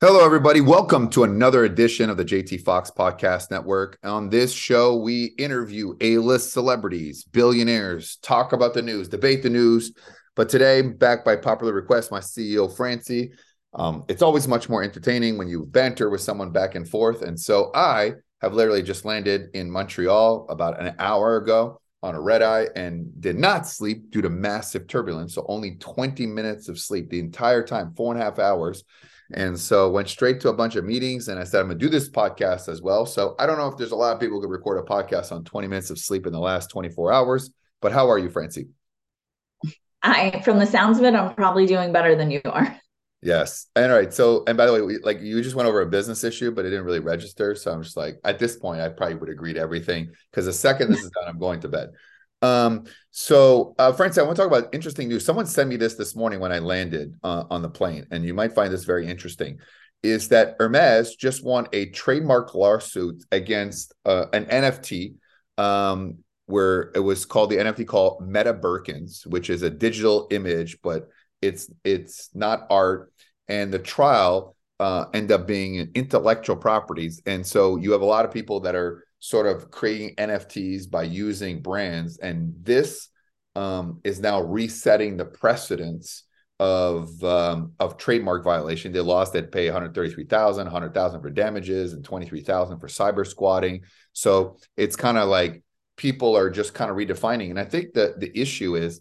Hello, everybody. Welcome to another edition of the JT Fox Podcast Network. On this show, we interview A list celebrities, billionaires, talk about the news, debate the news. But today, back by popular request, my CEO, Francie. Um, it's always much more entertaining when you banter with someone back and forth. And so I have literally just landed in Montreal about an hour ago on a red eye and did not sleep due to massive turbulence. So only 20 minutes of sleep the entire time, four and a half hours. And so went straight to a bunch of meetings and I said, I'm gonna do this podcast as well. So I don't know if there's a lot of people who could record a podcast on 20 minutes of sleep in the last 24 hours, but how are you, Francie? I, from the sounds of it, I'm probably doing better than you are. Yes. And all right. So, and by the way, we, like you just went over a business issue, but it didn't really register. So I'm just like, at this point, I probably would agree to everything because the second this is done, I'm going to bed. Um, so, uh, Francie, I want to talk about interesting news. Someone sent me this this morning when I landed uh, on the plane, and you might find this very interesting. Is that Hermes just won a trademark lawsuit against uh, an NFT um, where it was called the NFT called Meta Birkins, which is a digital image, but it's it's not art. And the trial uh, end up being intellectual properties, and so you have a lot of people that are sort of creating NFTs by using brands. And this um, is now resetting the precedence of um, of trademark violation. They lost, they'd pay 133,000, 100,000 for damages and 23,000 for cyber squatting. So it's kind of like people are just kind of redefining. And I think that the issue is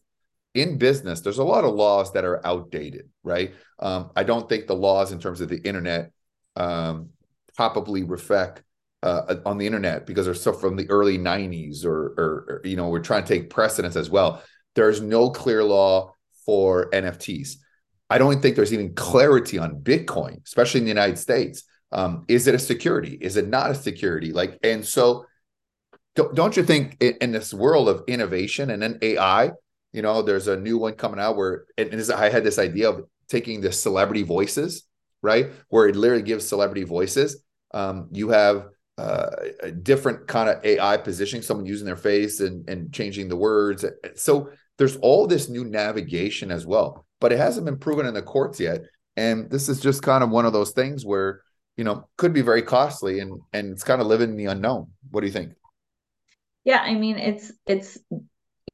in business, there's a lot of laws that are outdated, right? Um, I don't think the laws in terms of the internet um, probably reflect uh, on the internet because they're so from the early 90s or, or, or, you know we're trying to take precedence as well. There's no clear law for nfts i don't think there's even clarity on bitcoin especially in the united states. Um, is it a security? Is it not a security? Like and so don't, don't you think in, in this world of innovation and then ai you know there's a new one coming out where and, and i had this idea of taking the celebrity voices right? Where it literally gives celebrity voices. Um, you have uh, a different kind of AI positioning, someone using their face and, and changing the words. So there's all this new navigation as well, but it hasn't been proven in the courts yet. And this is just kind of one of those things where, you know, could be very costly and and it's kind of living in the unknown. What do you think? Yeah, I mean, it's it's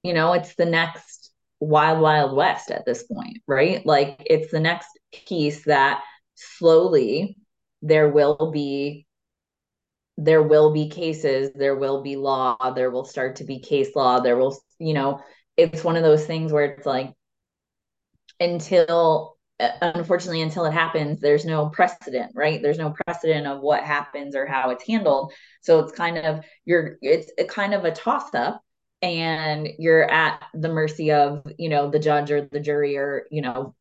you know, it's the next wild wild west at this point, right? Like it's the next piece that slowly there will be there will be cases, there will be law, there will start to be case law, there will, you know, it's one of those things where it's like until uh, unfortunately until it happens there's no precedent right? There's no precedent of what happens or how it's handled. So it's kind of you're it's kind of a toss up and you're at the mercy of you know the judge or the jury or you know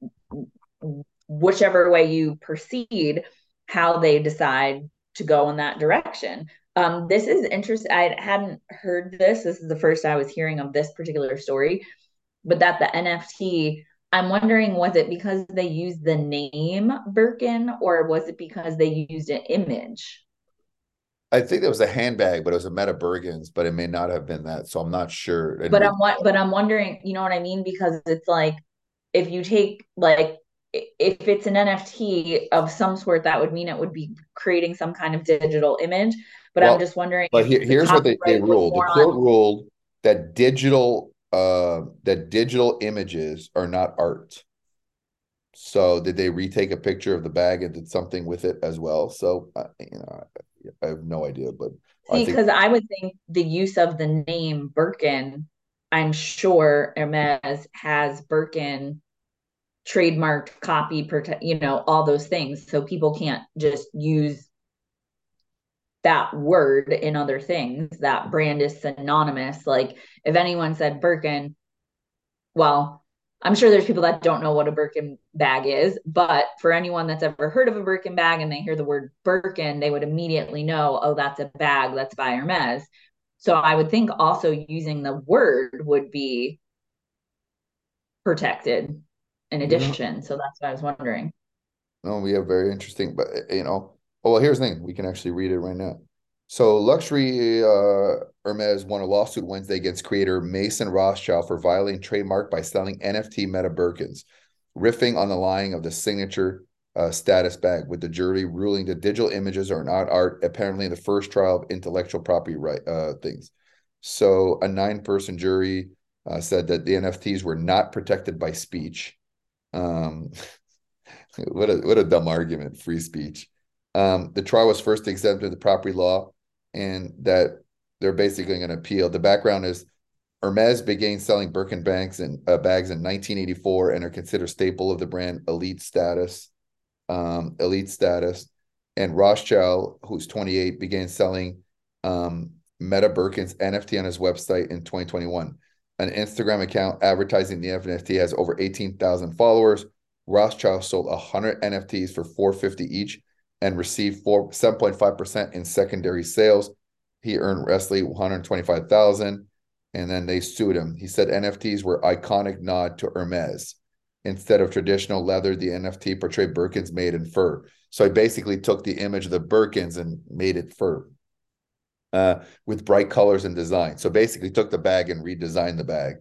whichever way you proceed how they decide to go in that direction. Um, this is interesting. I hadn't heard this. This is the first I was hearing of this particular story, but that the NFT, I'm wondering, was it because they used the name Birkin or was it because they used an image? I think it was a handbag, but it was a Meta Birkins, but it may not have been that. So I'm not sure. But I'm but I'm wondering, you know what I mean? Because it's like if you take like if it's an NFT of some sort, that would mean it would be creating some kind of digital image. But well, I'm just wondering. But here, here's what they, they ruled. The court on... ruled that digital uh, that digital images are not art. So did they retake a picture of the bag and did something with it as well? So uh, you know, I, I, have no idea, but because I, think... I would think the use of the name Birkin, I'm sure Hermes has Birkin trademarked copy protect you know all those things. So people can't just use that word in other things. That brand is synonymous. Like if anyone said birkin well i'm sure there's people that don't know what a birkin bag is but for anyone that's ever heard of a birkin bag and they hear the word birkin they would immediately know oh that's a bag that's by hermes. So i would think also using the word would be protected in addition. Yeah. So that's what I was wondering. No, we have very interesting, but eh, you know, oh, well, here's the thing. We can actually read it right now. So luxury uh, Hermes won a lawsuit Wednesday against creator Mason Rothschild for violating trademark by selling NFT Meta Birkins, riffing on the lying of the signature uh, status bag, with the jury ruling that digital images are not art, apparently in the first trial of intellectual property right uh, things. So a nine-person jury uh, said that the NFTs were not protected by speech. Um, what a what a dumb argument, free speech. Um, the trial was first exempted the property law, and that they're basically going to appeal. The background is Hermes began selling Birkin bags and uh, bags in 1984 and are considered staple of the brand elite status. Um, elite status, and Rothschild, who's 28, began selling um, Meta Birkin's NFT on his website in 2021. An Instagram account advertising the NFT has over 18,000 followers. Rothschild sold 100 NFTs for 450 each and received 4 7.5% in secondary sales. He earned Wesley 125,000 and then they sued him. He said NFTs were iconic nod to Hermes. Instead of traditional leather, the NFT portrayed Birkins made in fur. So I basically took the image of the Birkins and made it fur uh, with bright colors and design. So basically took the bag and redesigned the bag.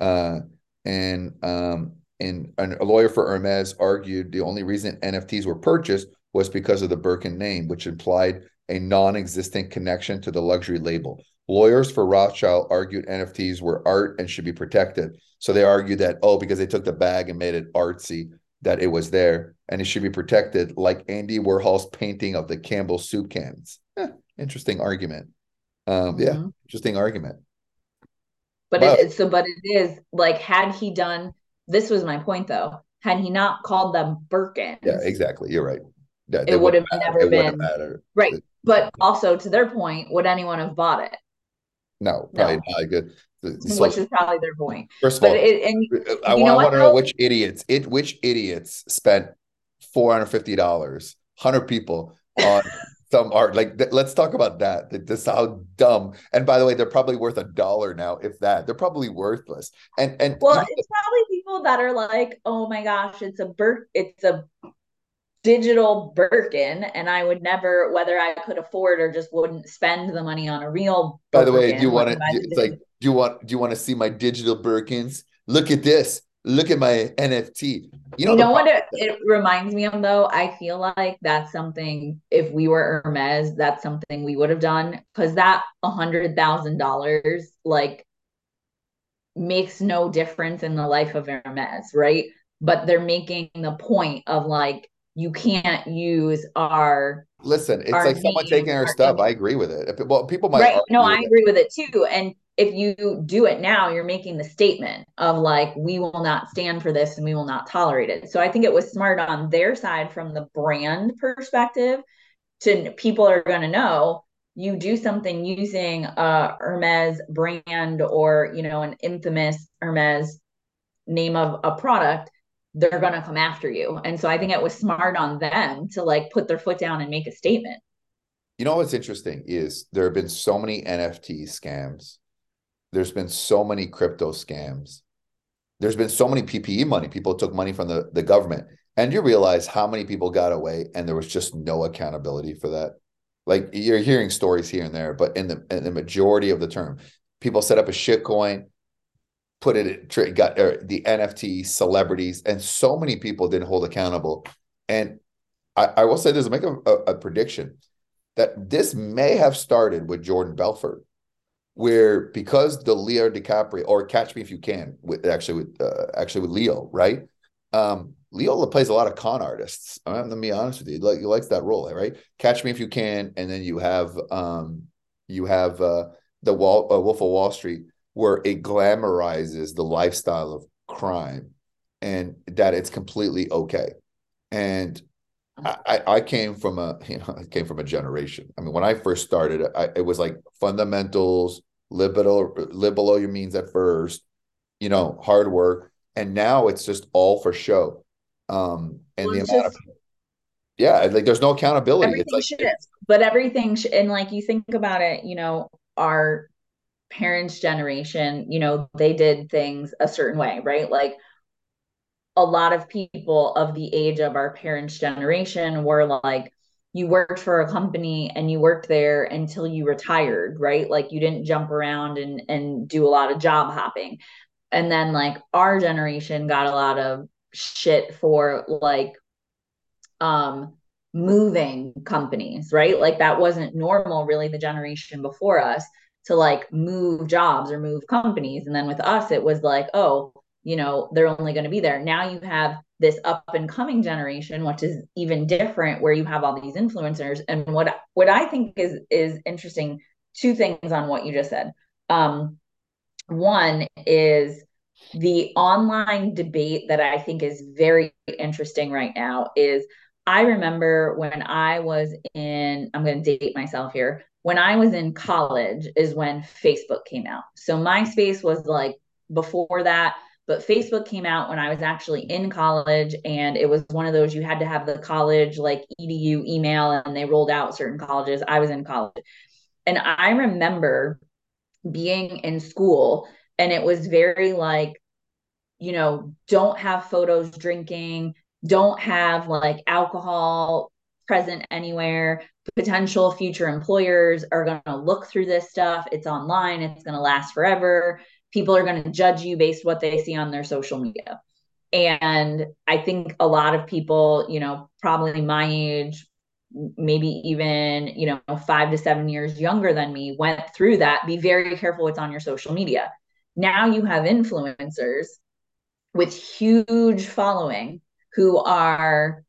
Uh, and um, and a lawyer for Hermes argued the only reason NFTs were purchased was because of the Birkin name, which implied a non-existent connection to the luxury label. Lawyers for Rothschild argued NFTs were art and should be protected. So they argued that, oh, because they took the bag and made it artsy, that it was there and it should be protected, like Andy Warhol's painting of the Campbell soup cans. Interesting argument. Um, yeah, mm-hmm. interesting argument. But well, it, so, but it is like, had he done this was my point though. Had he not called them Birkins, yeah, exactly. You're right. Yeah, it would have never it been right. But also to their point, would anyone have bought it? No, probably no. not good. So, which is probably their point. First of all, it, and I want to know which idiots it which idiots spent four hundred fifty dollars, hundred people on some art. Like th- let's talk about that. This how dumb. And by the way, they're probably worth a dollar now, if that. They're probably worthless. And and well, it's probably people that are like, oh my gosh, it's a Bur- it's a digital Birkin, and I would never, whether I could afford or just wouldn't spend the money on a real. By the way, do you want to? It's like, do you want? Do you want to see my digital Birkins? Look at this. Look at my NFT. You know, you know what it, it, reminds me of though? I feel like that's something if we were Hermes, that's something we would have done because that a hundred thousand dollars like makes no difference in the life of Hermes, right? But they're making the point of like you can't use our listen it's like someone taking our stuff image. i agree with it well people might right no i agree with it too and if you do it now you're making the statement of like we will not stand for this and we will not tolerate it so i think it was smart on their side from the brand perspective to people are going to know you do something using a hermes brand or you know an infamous hermes name of a product they're going to come after you. And so I think it was smart on them to like put their foot down and make a statement. You know what's interesting is there have been so many NFT scams. There's been so many crypto scams. There's been so many PPE money. People took money from the, the government. And you realize how many people got away and there was just no accountability for that. Like you're hearing stories here and there, but in the in the majority of the term, people set up a shit coin, put it got er, the NFT celebrities, and so many people didn't hold accountable. And I, I will say this: make a, a, a, prediction that this may have started with Jordan Belfort, where because the Leo DiCaprio or Catch Me If You Can, with actually with uh, actually with Leo, right? Um, Leo plays a lot of con artists. I'm gonna be honest with you, like he likes that role, right? Catch Me If You Can, and then you have um, you have uh, the Wall, uh, Wolf of Wall Street where it glamorizes the lifestyle of crime and that it's completely okay. And I, I came from a you know I came from a generation. I mean, when I first started, I, it was like fundamentals, live below live below your means at first, you know, hard work, and now it's just all for show. Um, and well, the amount of yeah, like there's no accountability. Everything like, should, but everything sh- and like you think about it, you know, our parents' generation, you know, they did things a certain way, right? Like a lot of people of the age of our parents' generation were like, you worked for a company and you worked there until you retired, right? Like you didn't jump around and and do a lot of job hopping. And then like our generation got a lot of shit for like um, moving companies, right? Like that wasn't normal, really, the generation before us to like move jobs or move companies. And then with us, it was like, oh, you know, they're only going to be there. Now you have this up and coming generation, which is even different, where you have all these influencers. And what what I think is is interesting, two things on what you just said. Um, one is the online debate that I think is very interesting right now is I remember when I was in, I'm going to date myself here. When I was in college is when Facebook came out. So MySpace was like before that, but Facebook came out when I was actually in college. And it was one of those you had to have the college like edu email and they rolled out certain colleges. I was in college. And I remember being in school and it was very like, you know, don't have photos drinking, don't have like alcohol present anywhere. Potential future employers are going to look through this stuff. It's online, it's going to last forever. People are going to judge you based what they see on their social media. And I think a lot of people, you know, probably my age, maybe even, you know, five to seven years younger than me, went through that. Be very careful what's on your social media. Now you have influencers with huge following who are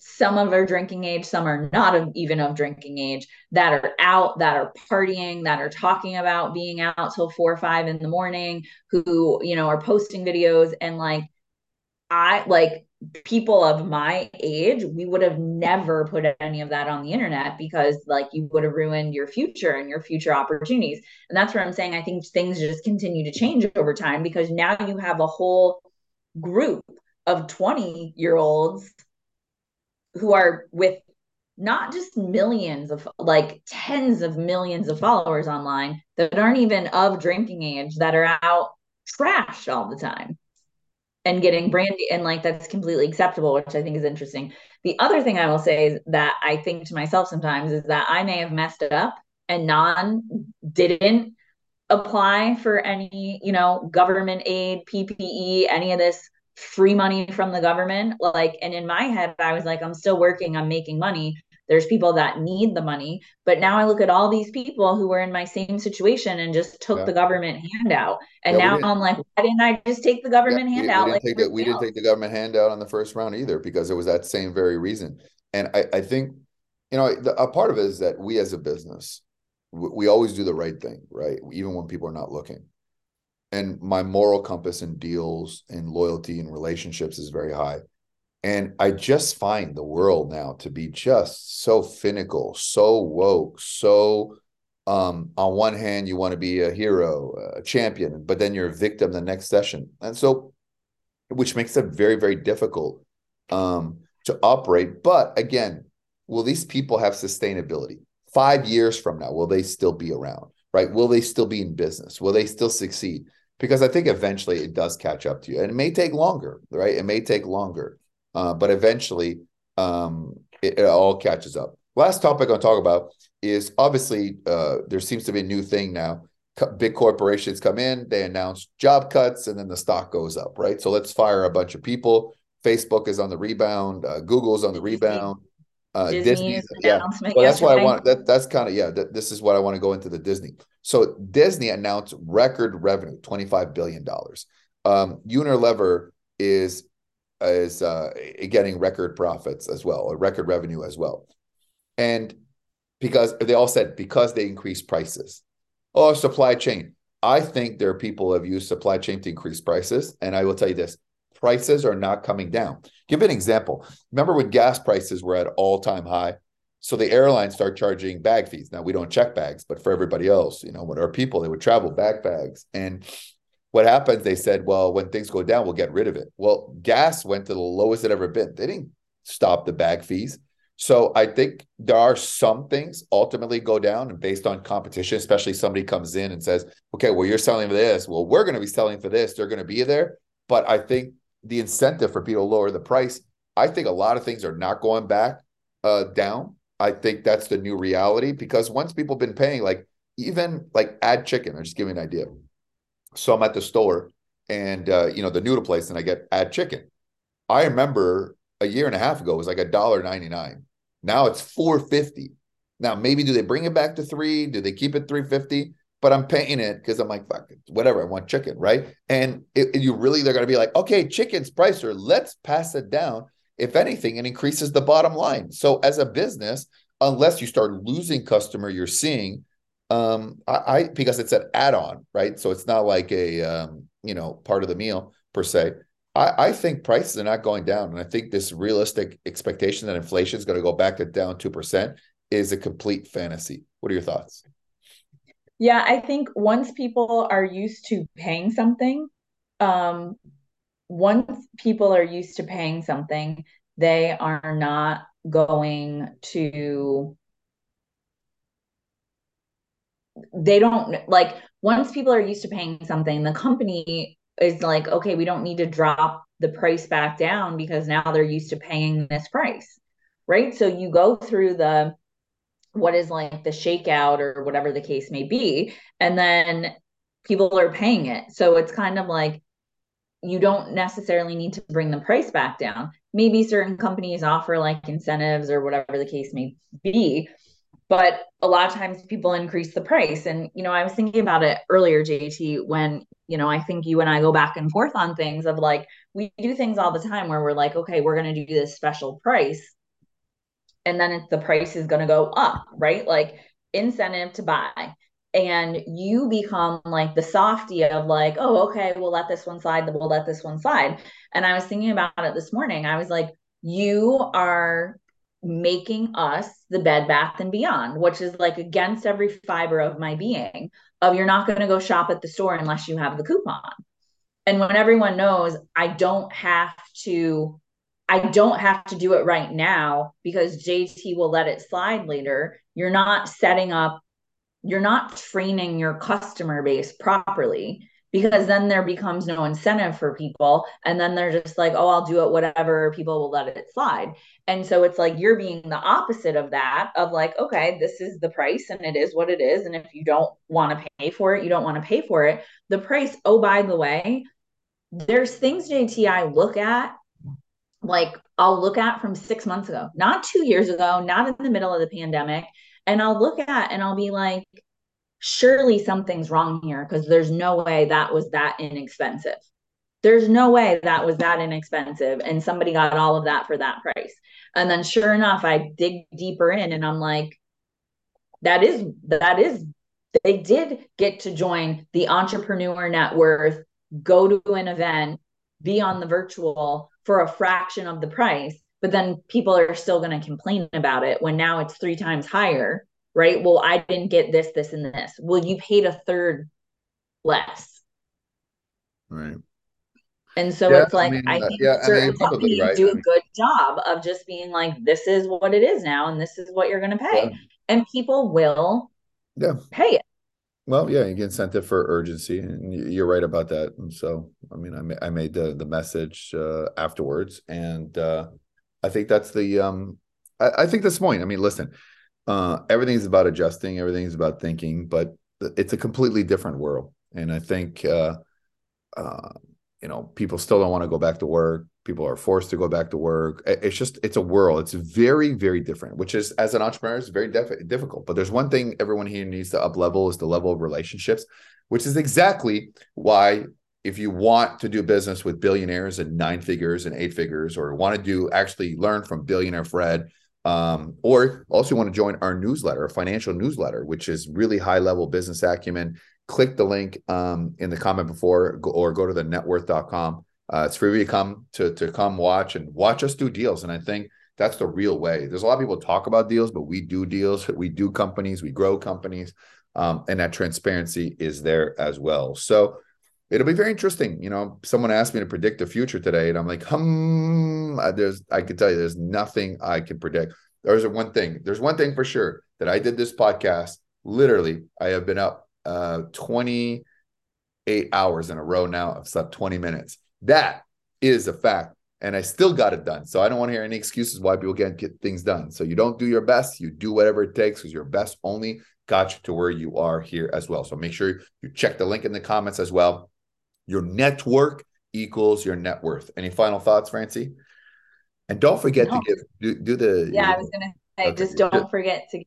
some of are drinking age, some are not of, even of drinking age, that are out, that are partying, that are talking about being out till four or five in the morning, who, you know, are posting videos. And like, I like people of my age, we would have never put any of that on the internet because like you would have ruined your future and your future opportunities. And that's where I'm saying I think things just continue to change over time because now you have a whole group of 20 year olds who are with not just millions of like tens of millions of followers online that aren't even of drinking age that are out trashed all the time and getting mm-hmm. brandy. And like that's completely acceptable which i think is interesting. The other thing i will say is that i think to myself sometimes is that i may have messed it up and non didn't apply for any you know government aid ppe any of this free money from the government like and in my head i was like i'm still working i'm making money. There's people that need the money. But now i look at all these people who were in my same situation and just took yeah. the government handout. And yeah, now i'm like why didn't i just take the government yeah, handout we, we, didn't, like take the, we didn't take the government handout on the first round either because it was that same very reason. And i, I think you know the, a part of it is that we as a business we, we always do the right thing right? Even when people are not looking and my moral compass in deals and loyalty and relationships is very high. And I just find the world now to be just so finical, so woke, so um, on one hand, you want to be a hero, a champion, but then you're a victim the next session. And so, which makes it very, very difficult um, to operate. But again, will these people have sustainability? Five years from now, will they still be around? Right? Will they still be in business? Will they still succeed? Because I think eventually it does catch up to you, and it may take longer, right? It may take longer, uh, but eventually um, it, it, all catches up. Last topic I'll talk about is obviously uh, there seems to be a new thing now. Big corporations come in, they announce job cuts, and then the stock goes up, right? So let's fire a bunch of people. Facebook is on the rebound. Uh, Google's on the rebound. Uh, Disney, yeah. Well, that's why I want that. That's kind of yeah. That, this is what I want to go into the Disney. So Disney announced record revenue, twenty five billion dollars. Um, Unilever is is uh, getting record profits as well, or record revenue as well, and because they all said because they increased prices. Oh, supply chain. I think there are people who have used supply chain to increase prices, and I will tell you this: prices are not coming down. Give an example. Remember when gas prices were at all time high? So the airlines start charging bag fees. Now we don't check bags, but for everybody else, you know, what are people, they would travel bag bags. And what happens? They said, well, when things go down, we'll get rid of it. Well, gas went to the lowest it ever been. They didn't stop the bag fees. So I think there are some things ultimately go down and based on competition, especially somebody comes in and says, okay, well, you're selling for this. Well, we're going to be selling for this. They're going to be there. But I think the incentive for people to lower the price. I think a lot of things are not going back uh, down. I think that's the new reality because once people have been paying, like even like add chicken, I'll just give you an idea. So I'm at the store and uh, you know the noodle place, and I get add chicken. I remember a year and a half ago it was like a dollar ninety nine. Now it's four fifty. Now maybe do they bring it back to three? Do they keep it three fifty? But I'm paying it because I'm like, fuck it, whatever. I want chicken, right? And it, you really they're to be like, okay, chicken's pricer. Let's pass it down. If anything, it increases the bottom line. So as a business, unless you start losing customer, you're seeing um I, I because it's an add-on, right? So it's not like a um, you know part of the meal per se. I, I think prices are not going down. And I think this realistic expectation that inflation is going to go back to down 2% is a complete fantasy. What are your thoughts? Yeah, I think once people are used to paying something, um, once people are used to paying something, they are not going to they don't like once people are used to paying something the company is like, okay, we don't need to drop the price back down because now they're used to paying this price. Right. So you go through the what is like the shakeout or whatever the case may be, and then people are paying it. So it's kind of like you don't necessarily need to bring the price back down. Maybe certain companies offer like incentives or whatever the case may be, but a lot of times people increase the price. And you know i was thinking about it earlier jt when you know i think you and i go back and forth on things of like we do things all the time where we're like okay we're going to do this special price and then the price is going to go up right? Like incentive to buy and you become like the softy of like oh okay we'll let this one slide we'll let this one slide. And i was thinking about it this morning. I was like you are making us the bed bath and beyond which is like against every fiber of my being of you're not going to go shop at the store unless you have the coupon. And when everyone knows i don't have to i don't have to do it right now because jt will let it slide later. You're not setting up you're not training your customer base properly because then there becomes no incentive for people. And then they're just like oh i'll do it whatever people will let it slide. And so it's like you're being the opposite of that of like okay this is the price and it is what it is. And if you don't want to pay for it you don't want to pay for it. The price oh by the way there's things jt i look at like i'll look at from six months ago not two years ago not in the middle of the pandemic and i'll look at and i'll be like surely something's wrong here because there's no way that was that inexpensive. There's no way that was that inexpensive and somebody got all of that for that price. And then sure enough, I dig deeper in and I'm like, that is, that is, they did get to join the entrepreneur net worth, go to an event, be on the virtual for a fraction of the price. But then people are still going to complain about it when now it's three times higher right? Well, I didn't get this, this, and this. Well, you paid a third less. Right. And so yeah, it's like I, mean, I think yeah, certain I mean, companies right. do a good job of just being like, this is what it is now, and this is what you're going to pay, yeah. and people will yeah pay it. Well, yeah, you get incentive for urgency, and you're right about that. And so, I mean, I, ma- I made the the message uh, afterwards, and uh, I think that's the um, I, I think this point. I mean, listen, uh, everything's about adjusting, everything's about thinking, but it's a completely different world. And I think, uh, uh, you know, people still don't want to go back to work. People are forced to go back to work. It's just, it's a world. It's very, very different, which is, as an entrepreneur, is very def- difficult. But there's one thing everyone here needs to up level is the level of relationships, which is exactly why if you want to do business with billionaires and nine figures and eight figures, or want to do actually learn from billionaire Fred um, or also want to join our newsletter, financial newsletter, which is really high level business acumen. Click the link um, in the comment before, or go to the networth.com. Uh, it's free to come to to come watch and watch us do deals. And I think that's the real way. There's a lot of people talk about deals, but we do deals. We do companies. We grow companies, um, and that transparency is there as well. So it'll be very interesting. You know, someone asked me to predict the future today, and I'm like, hmm, there's, I can tell you, there's nothing I can predict. There's one thing. There's one thing for sure that I did this podcast. Literally, I have been up uh 28 hours in a row now. I've slept 20 minutes. That is a fact. And I still got it done. So I don't want to hear any excuses why people can't get things done. So you don't do your best, you do whatever it takes because your best only got you to where you are here as well. So make sure you check the link in the comments as well your network equals your net worth. Any final thoughts, Francie? And don't forget no. to give do, do the Yeah, I was gonna say okay. just don't forget to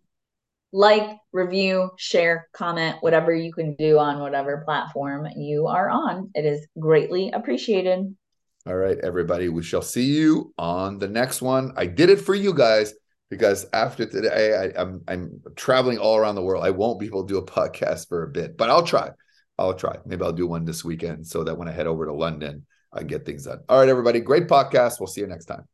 like, review, share, comment, whatever you can do on whatever platform you are on. It is greatly appreciated. All right, everybody. We shall see you on the next one. I did it for you guys because after today, I, am I'm, I'm traveling all around the world. I won't be able to do a podcast for a bit, but I'll try. I'll try. Maybe I'll do one this weekend so that when I head over to London, I get things done. All right, everybody. Great podcast. We'll see you next time.